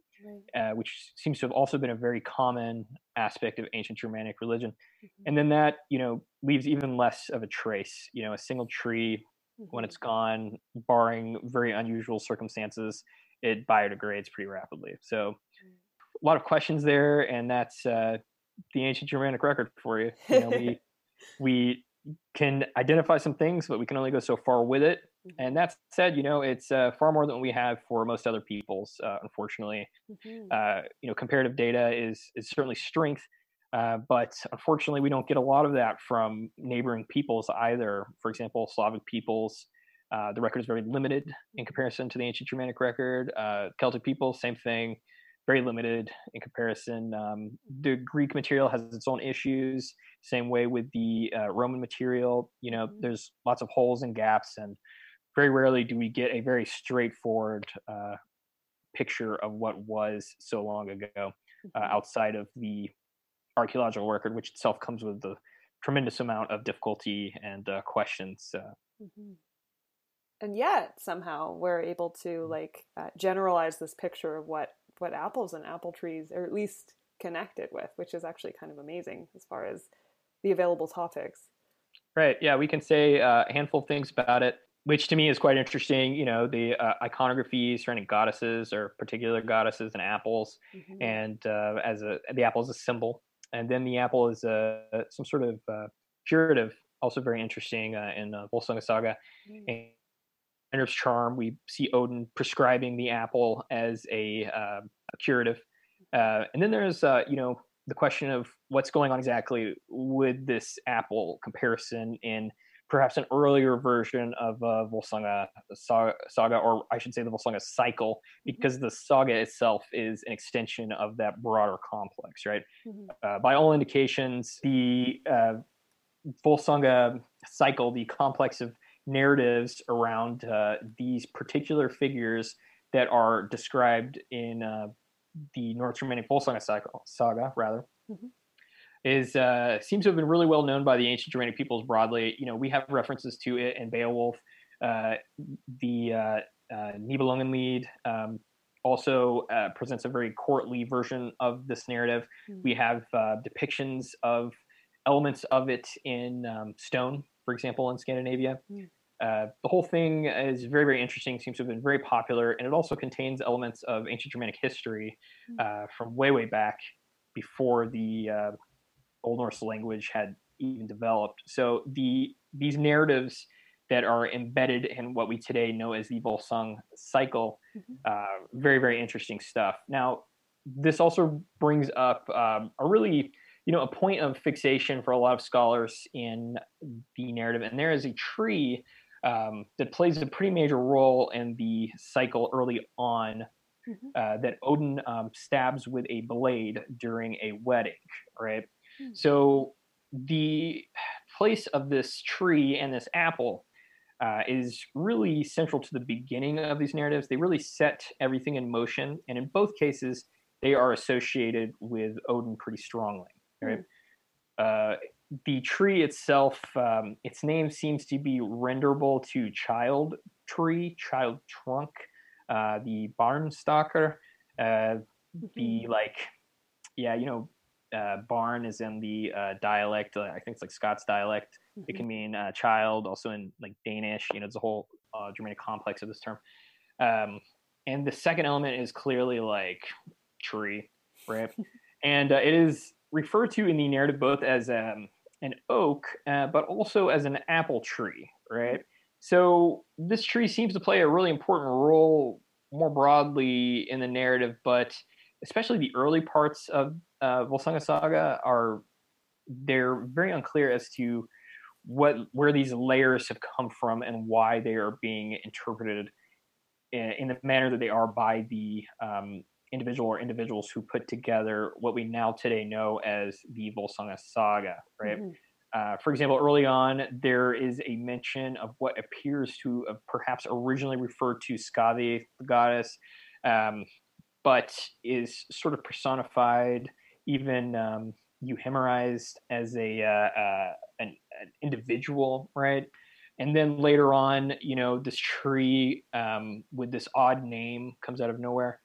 uh, which seems to have also been a very common aspect of ancient Germanic religion. Mm-hmm. And then that, you know, leaves even less of a trace. You know, a single tree Mm-hmm. When it's gone, barring very unusual circumstances, it biodegrades pretty rapidly. So, mm. a lot of questions there, and that's uh, the ancient Germanic record for you. you know, we [LAUGHS] we can identify some things, but we can only go so far with it. And that said, you know, it's uh, far more than we have for most other peoples. Uh, unfortunately, mm-hmm. uh, you know, comparative data is is certainly strength, uh, but unfortunately, we don't get a lot of that from neighboring peoples either. For example, Slavic peoples, uh, the record is very limited in comparison to the ancient Germanic record. Uh, Celtic peoples, same thing, very limited in comparison. Um, the Greek material has its own issues. Same way with the uh, Roman material. You know, mm-hmm. there's lots of holes and gaps, and very rarely do we get a very straightforward uh, picture of what was so long ago. Uh, mm-hmm. outside of the archaeological record, which itself comes with a tremendous amount of difficulty and uh, questions. Mm-hmm. And yet somehow we're able to mm. like uh, generalize this picture of what what apples and apple trees are at least connected with, which is actually kind of amazing as far as the available topics. Right. Yeah, we can say uh, a handful of things about it, which to me is quite interesting. You know, the uh, iconography surrounding goddesses or particular goddesses and apples, mm-hmm. and uh, as a the apple is a symbol, and then the apple is a some sort of uh, curative, also very interesting uh, in uh, Volsunga Saga. Mm-hmm. And charm, we see Odin prescribing the apple as a, uh, a curative, uh, and then there's uh, you know the question of what's going on exactly with this Apple comparison in perhaps an earlier version of uh, Volsunga saga, or I should say the Volsunga cycle, mm-hmm. because the saga itself is an extension of that broader complex, right? Mm-hmm. Uh, by all indications, the uh, Volsunga cycle, the complex of narratives around uh, these particular figures that are described in uh, the North Germanic Volsunga cycle, saga, rather, mm-hmm. Is uh, seems to have been really well known by the ancient Germanic peoples broadly. You know, we have references to it in Beowulf, uh, the uh, uh Nibelungenlied. Um, also uh, presents a very courtly version of this narrative. Mm-hmm. We have uh, depictions of elements of it in um, stone, for example, in Scandinavia. Mm. Uh, the whole thing is very, very interesting, seems to have been very popular, and it also contains elements of ancient Germanic history hmm. uh, from way, way back before the uh, Old Norse language had even developed. So the these narratives that are embedded in what we today know as the Volsung cycle, mm-hmm. Uh, very, very interesting stuff. Now, this also brings up um, a really you know a point of fixation for a lot of scholars in the narrative and there is a tree um, that plays a pretty major role in the cycle early on. Mm-hmm. Uh, that Odin um, stabs with a blade during a wedding, right? Mm-hmm. So the place of this tree and this apple uh, is really central to the beginning of these narratives. They really set everything in motion, and in both cases, they are associated with Odin pretty strongly, right? Mm-hmm. Uh, the tree itself, um, its name seems to be renderable to child tree, child trunk, uh, the Barnstokkr, uh, the mm-hmm. like, yeah, you know, uh, barn is in the uh, dialect. I think it's like Scots dialect. Mm-hmm. It can mean uh, child, also in like Danish. You know, it's a whole uh, Germanic complex of this term. Um, and the second element is clearly like tree, right? [LAUGHS] and uh, it is referred to in the narrative both as um, an oak, uh, but also as an apple tree, right? So this tree seems to play a really important role more broadly in the narrative, but especially the early parts of uh, Volsunga Saga are they're very unclear as to what where these layers have come from and why they are being interpreted in, in the manner that they are by the um, individual or individuals who put together what we now today know as the Volsunga saga, right? Mm-hmm. Uh, for example, early on, there is a mention of what appears to have perhaps originally referred to Skathi, the goddess, um, but is sort of personified, even um, euhemerized as a uh, uh, an, an, individual, right? And then later on, you know, this tree um, with this odd name comes out of nowhere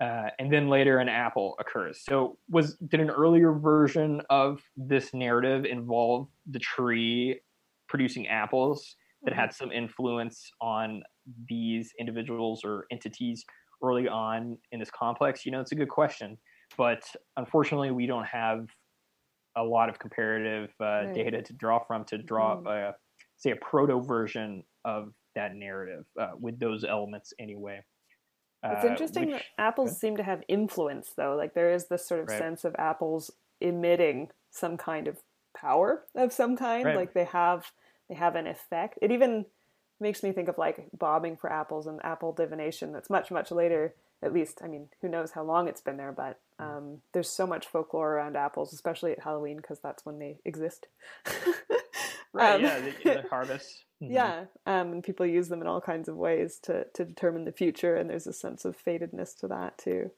uh, and then later an apple occurs. So was did an earlier version of this narrative involve the tree producing apples that mm-hmm. had some influence on these individuals or entities early on in this complex? You know, it's a good question, but unfortunately, we don't have a lot of comparative uh, right. data to draw from to draw, mm-hmm. say, a proto version of that narrative uh, with those elements anyway. It's uh, interesting which, that apples seem to have influence, though. Like there is this sort of right. sense of apples emitting some kind of power of some kind. Right. Like they have they have an effect. It even makes me think of like bobbing for apples and apple divination. That's much much later. At least, I mean, who knows how long it's been there, but mm. um, there's so much folklore around apples, especially at Halloween, because that's when they exist. [LAUGHS] right. Um, yeah, the, the [LAUGHS] harvest. Mm-hmm. Yeah, um, and people use them in all kinds of ways to to determine the future, and there's a sense of fatedness to that too.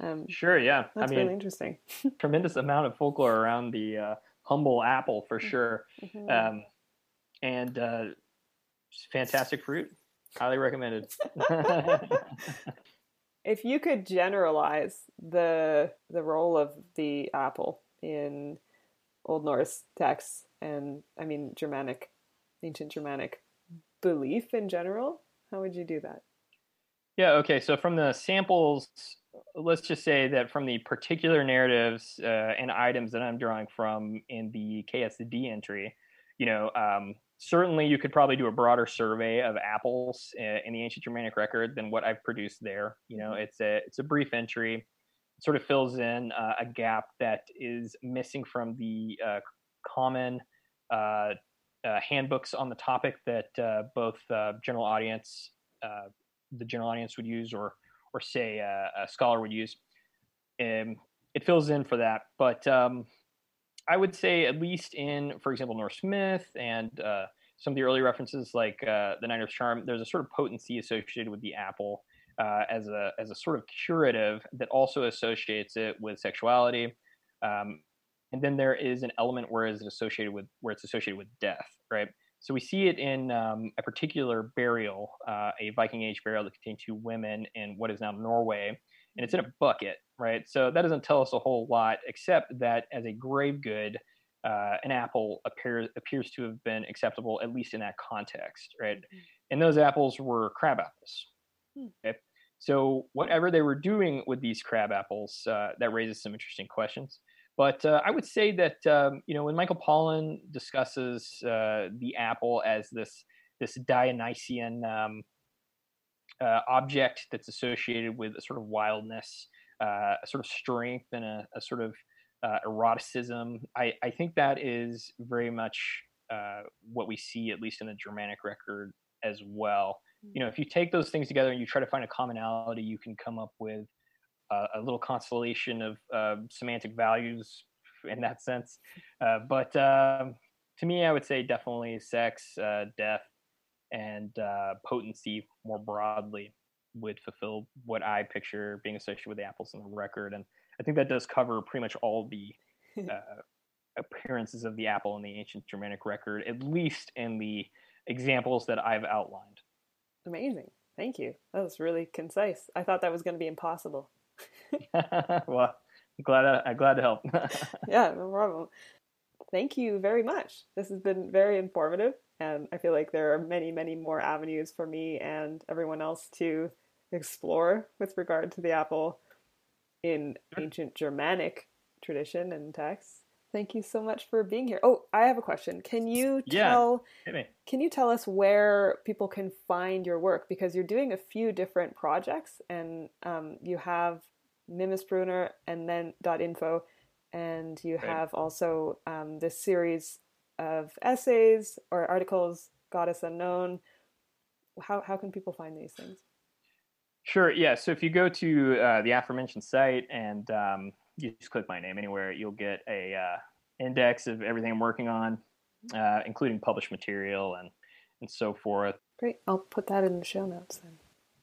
Um, sure, yeah, that's I mean, really interesting. [LAUGHS] tremendous amount of folklore around the uh, humble apple for Mm. sure. Mhm. Um, and uh, fantastic fruit. Highly recommended. [LAUGHS] if you could generalize the the role of the apple in Old Norse texts and I mean Germanic, ancient Germanic belief in general, how would you do that? Yeah, okay. So from the samples, let's just say that from the particular narratives uh, and items that I'm drawing from in the KSD entry, you know, um, certainly you could probably do a broader survey of apples in the ancient Germanic record than what I've produced there. You know, it's a it's a brief entry, it sort of fills in uh, a gap that is missing from the uh, common uh, uh, handbooks on the topic that uh, both uh, general audience uh, the general audience would use or or say uh, a scholar would use. Um, it fills in for that, but um, I would say at least in, for example, Norse myth and uh, some of the early references like uh, the of Charm, there's a sort of potency associated with the apple uh, as a as a sort of curative that also associates it with sexuality. Um, and then there is an element where it's associated with where it's associated with death, right? So we see it in um, a particular burial, uh, a Viking Age burial that contained two women in what is now Norway, and it's in a bucket, right? So that doesn't tell us a whole lot, except that as a grave good, uh, an apple appears appears to have been acceptable, at least in that context, right? And those apples were crab apples. Hmm. Okay? So whatever they were doing with these crab apples, uh, that raises some interesting questions. But uh, I would say that um, you know when Michael Pollan discusses uh, the apple as this this Dionysian um, uh, object that's associated with a sort of wildness, uh, a sort of strength, and a, a sort of uh, eroticism, I, I think that is very much uh, what we see, at least in the Germanic record as well. You know, if you take those things together and you try to find a commonality, you can come up with a little constellation of uh, semantic values [LAUGHS] in that sense. Uh, but um, to me, I would say definitely sex, uh, death, and uh, potency more broadly would fulfill what I picture being associated with the apples in the record. And I think that does cover pretty much all the [LAUGHS] uh, appearances of the apple in the ancient Germanic record, at least in the examples that I've outlined. Amazing. Thank you. That was really concise. I thought that was going to be impossible. [LAUGHS] [LAUGHS] well, I'm glad I, I'm glad to help. yeah, no problem. Thank you very much. This has been very informative, and I feel like there are many, many more avenues for me and everyone else to explore with regard to the apple in ancient Germanic tradition and texts. Thank you so much for being here. Oh, I have a question. Can you tell me. can you tell us where people can find your work because you're doing a few different projects and um, you have Mimisbrunnr and then dot .info and you Right. have also um, this series of essays or articles Goddess Unknown. How how can people find these things? Sure. Yeah. So if you go to uh, the aforementioned site and um, you just click my name anywhere, you'll get a uh, index of everything I'm working on, uh, including published material and and so forth. Great. I'll put that in the show notes then.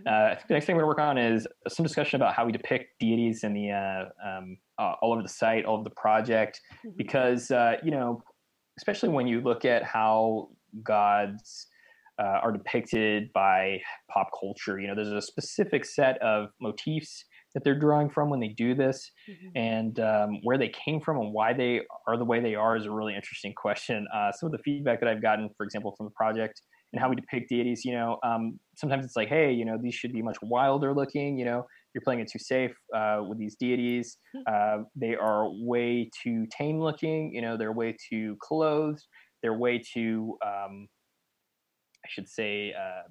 Uh, I think the next thing we're going to work on is some discussion about how we depict deities in the uh, um, uh, all over the site, all of the project, Mhm. because uh, you know, especially when you look at how gods uh, are depicted by pop culture, you know, there's a specific set of motifs that they're drawing from when they do this, and um, where they came from and why they are the way they are is a really interesting question. Uh, some of the feedback that I've gotten, for example, from the project and how we depict deities, you know, um, sometimes it's like, hey, you know, these should be much wilder looking. You know, you're playing it too safe uh, with these deities. Uh, they are way too tame looking. You know, they're way too clothed. They're way too, um, I should say, uh,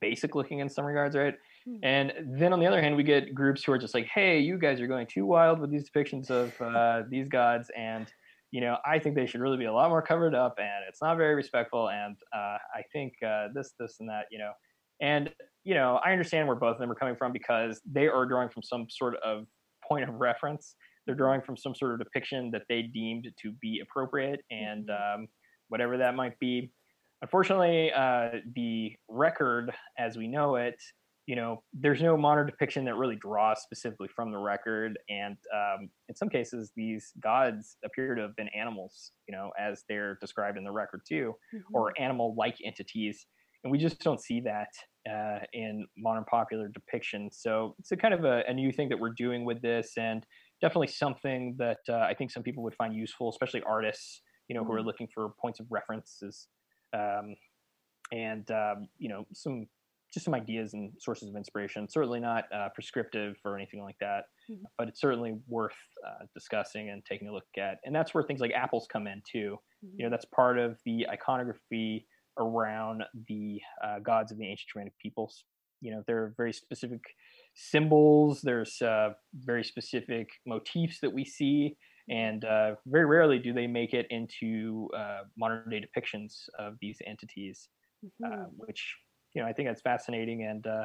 basic looking in some regards, right? Hmm. And then on the other hand, we get groups who are just like, hey, you guys are going too wild with these depictions of uh, [LAUGHS] these gods, and you know, I think they should really be a lot more covered up, and it's not very respectful, and uh, I think uh, this, this, and that, you know, and you know, I understand where both of them are coming from because they are drawing from some sort of point of reference. They're drawing from some sort of depiction that they deemed to be appropriate, and um, whatever that might be. Unfortunately, uh, the record as we know it you know, there's no modern depiction that really draws specifically from the record, and um, in some cases, these gods appear to have been animals, you know, as they're described in the record too, mm-hmm. or animal-like entities, and we just don't see that uh, in modern popular depiction. So it's a kind of a, a, new thing that we're doing with this, and definitely something that uh, I think some people would find useful, especially artists, you know, mm-hmm. who are mm-hmm. looking for points of references, um, and um, you know, some just some ideas and sources of inspiration. Certainly not uh, prescriptive or anything like that, mm-hmm. but it's certainly worth uh, discussing and taking a look at. And that's where things like apples come in too. Mm-hmm. You know, that's part of the iconography around the uh, gods of the ancient Germanic peoples. You know, there are very specific symbols. There's uh, very specific motifs that we see, and uh, very rarely do they make it into uh, modern day depictions of these entities, mm-hmm. which you know I think that's fascinating and. Uh,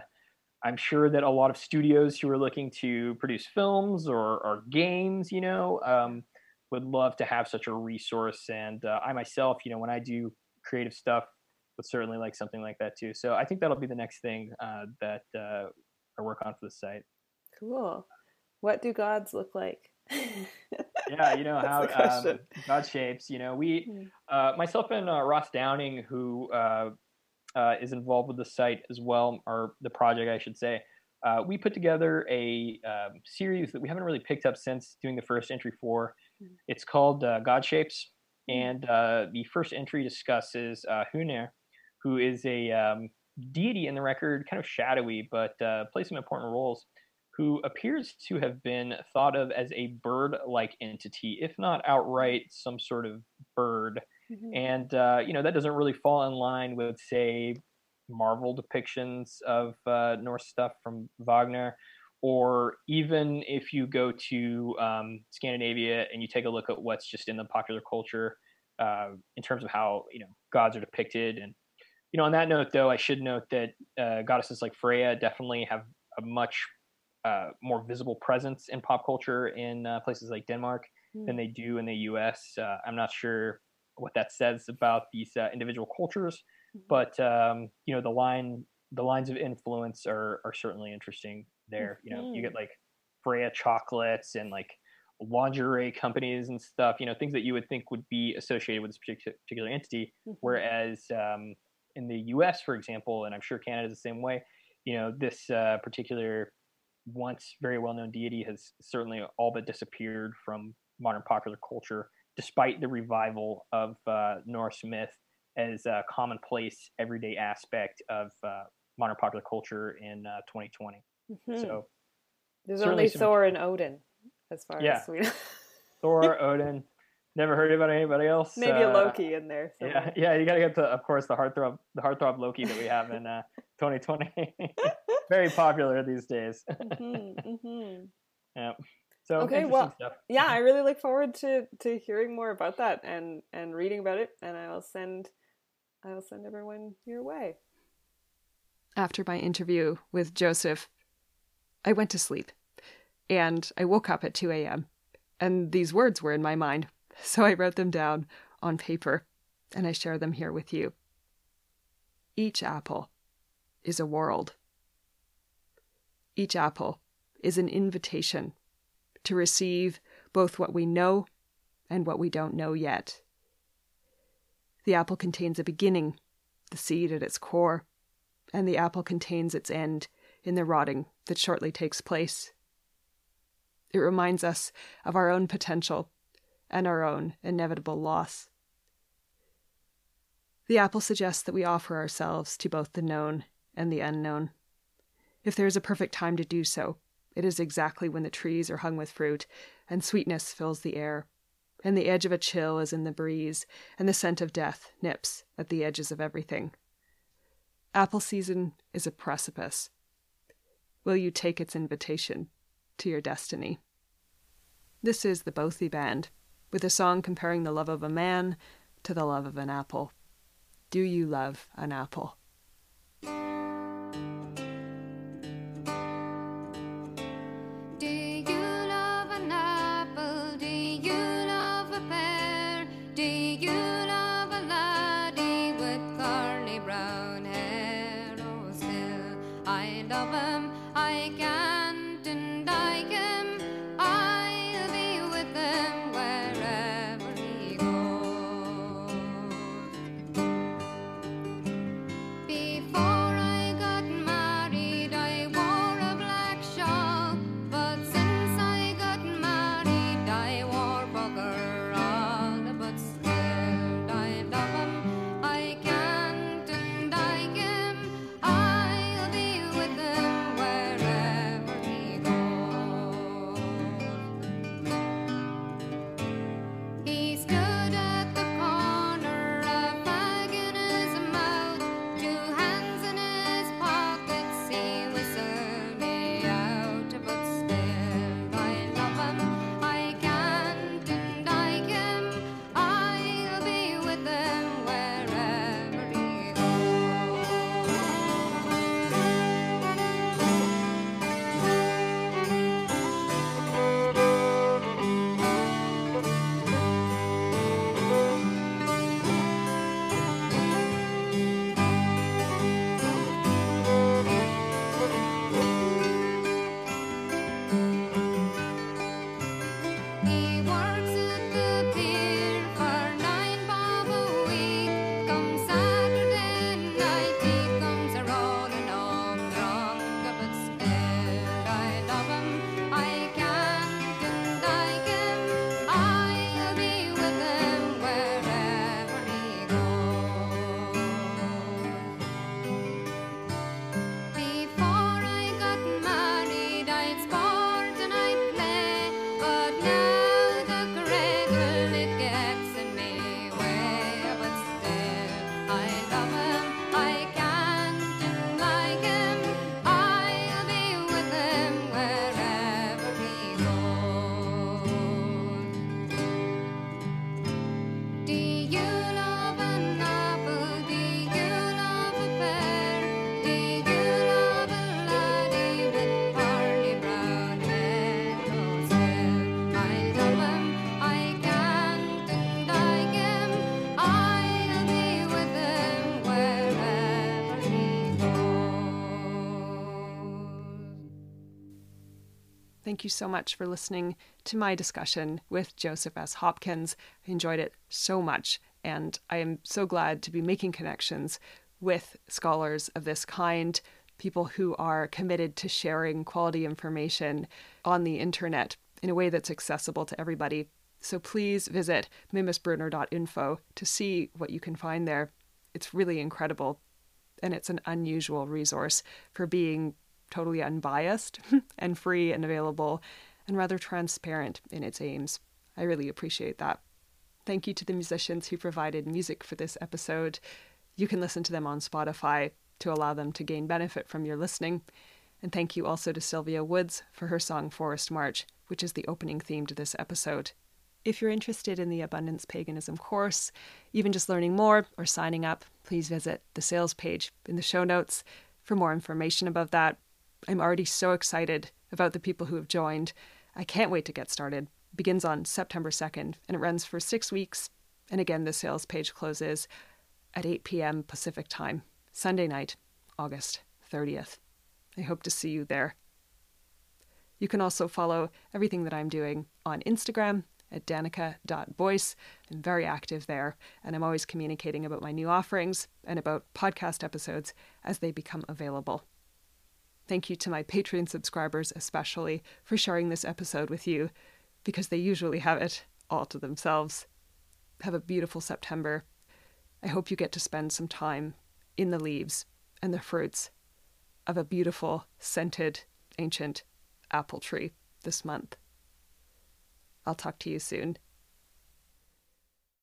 I'm sure that a lot of studios who are looking to produce films or, or games, you know, um, would love to have such a resource. And uh, I myself, you know, when I do creative stuff, would certainly like something like that too. So I think that'll be the next thing uh, that uh, I work on for the site. Cool. What do gods look like? [LAUGHS] yeah, you know how um, God shapes. You know, we, hmm. uh, myself and uh, Ross Downing, who uh, uh, is involved with the site as well, or the project, I should say. we put together a um, series that we haven't really picked up since doing the first entry for. Hmm. It's called God Shapes, hmm. and the first entry discusses uh, Hœnir, who is a um, deity in the record, kind of shadowy, but uh, plays some important roles, who appears to have been thought of as a bird like entity, if not outright some sort of bird. Mm-hmm. And, uh, you know, that doesn't really fall in line with, say, Marvel depictions of uh, Norse stuff from Wagner. Or even if you go to um, Scandinavia and you take a look at what's just in the popular culture uh, in terms of how you know gods are depicted and you know, on that note, though, I should note that uh, goddesses like Freya definitely have a much uh, more visible presence in pop culture in uh, places like Denmark mm. than they do in the U.S. Uh, I'm not sure what that says about these uh, individual cultures, mm-hmm. but um, you know, the line, the lines of influence are are certainly interesting there. Mm-hmm. You know, you get mm-hmm. like Freya chocolates and like lingerie companies and stuff. You know, things that you would think would be associated with this particular, particular entity, mm-hmm. whereas um, in the U.S., for example, and I'm sure Canada is the same way. You know, this uh, particular once very well-known deity has certainly all but disappeared from modern popular culture, despite the revival of uh, Norse myth as a commonplace, everyday aspect of uh, modern popular culture in 2020. Uh, mm-hmm. So there's only Thor and Odin, as far yeah. as we know. Thor, [LAUGHS] Odin, Never heard about anybody else. Maybe uh, a Loki in there. Somewhere. Yeah, yeah. You got to get to, of course, the heartthrob, the heartthrob Loki that we have in uh, [LAUGHS] 2020. [LAUGHS] Very popular these days. [LAUGHS] mm-hmm, mm-hmm. Yeah. So okay, well, stuff. yeah, I really look forward to to hearing more about that and and reading about it, and I'll send I'll send everyone your way. After my interview with Joseph, I went to sleep, and I woke up at two a.m. and these words were in my mind so I wrote them down on paper and I share them here with you. Each apple is a world. Each apple is an invitation to receive both what we know and what we don't know yet. The apple contains a beginning, the seed at its core, and the apple contains its end in the rotting that shortly takes place. It reminds us of our own potential and our own inevitable loss. The apple suggests that we offer ourselves to both the known and the unknown. If there is a perfect time to do so, it is exactly when the trees are hung with fruit, and sweetness fills the air, and the edge of a chill is in the breeze, and the scent of death nips at the edges of everything. Apple season is a precipice. Will you take its invitation to your destiny? This is the Bothy Band with a song comparing the love of a man to the love of an apple. Do you love an apple? Thank you so much for listening to my discussion with Joseph S. Hopkins. I enjoyed it so much, and I am so glad to be making connections with scholars of this kind, people who are committed to sharing quality information on the internet in a way that's accessible to everybody. So please visit mimisbrunnr.info to see what you can find there. It's really incredible, and it's an unusual resource for being totally unbiased [LAUGHS] and free and available and rather transparent in its aims. I really appreciate that. Thank you to the musicians who provided music for this episode. You can listen to them on Spotify to allow them to gain benefit from your listening. And thank you also to Sylvia Woods for her song Forest March, which is the opening theme to this episode. If you're interested in the Abundance Paganism course, even just learning more or signing up, please visit the sales page in the show notes for more information about that I'm already so excited about the people who have joined. I can't wait to get started. Begins on September 2nd and it runs for six weeks. And again, the sales page closes at 8 p.m. Pacific time, Sunday night, August 30th. I hope to see you there. You can also follow everything that I'm doing on Instagram at danica.boyce. I'm very active there, and I'm always communicating about my new offerings and about podcast episodes as they become available. Thank you to my Patreon subscribers, especially, for sharing this episode with you, because they usually have it all to themselves. Have a beautiful September. I hope you get to spend some time in the leaves and the fruits of a beautiful, scented, ancient apple tree this month. I'll talk to you soon.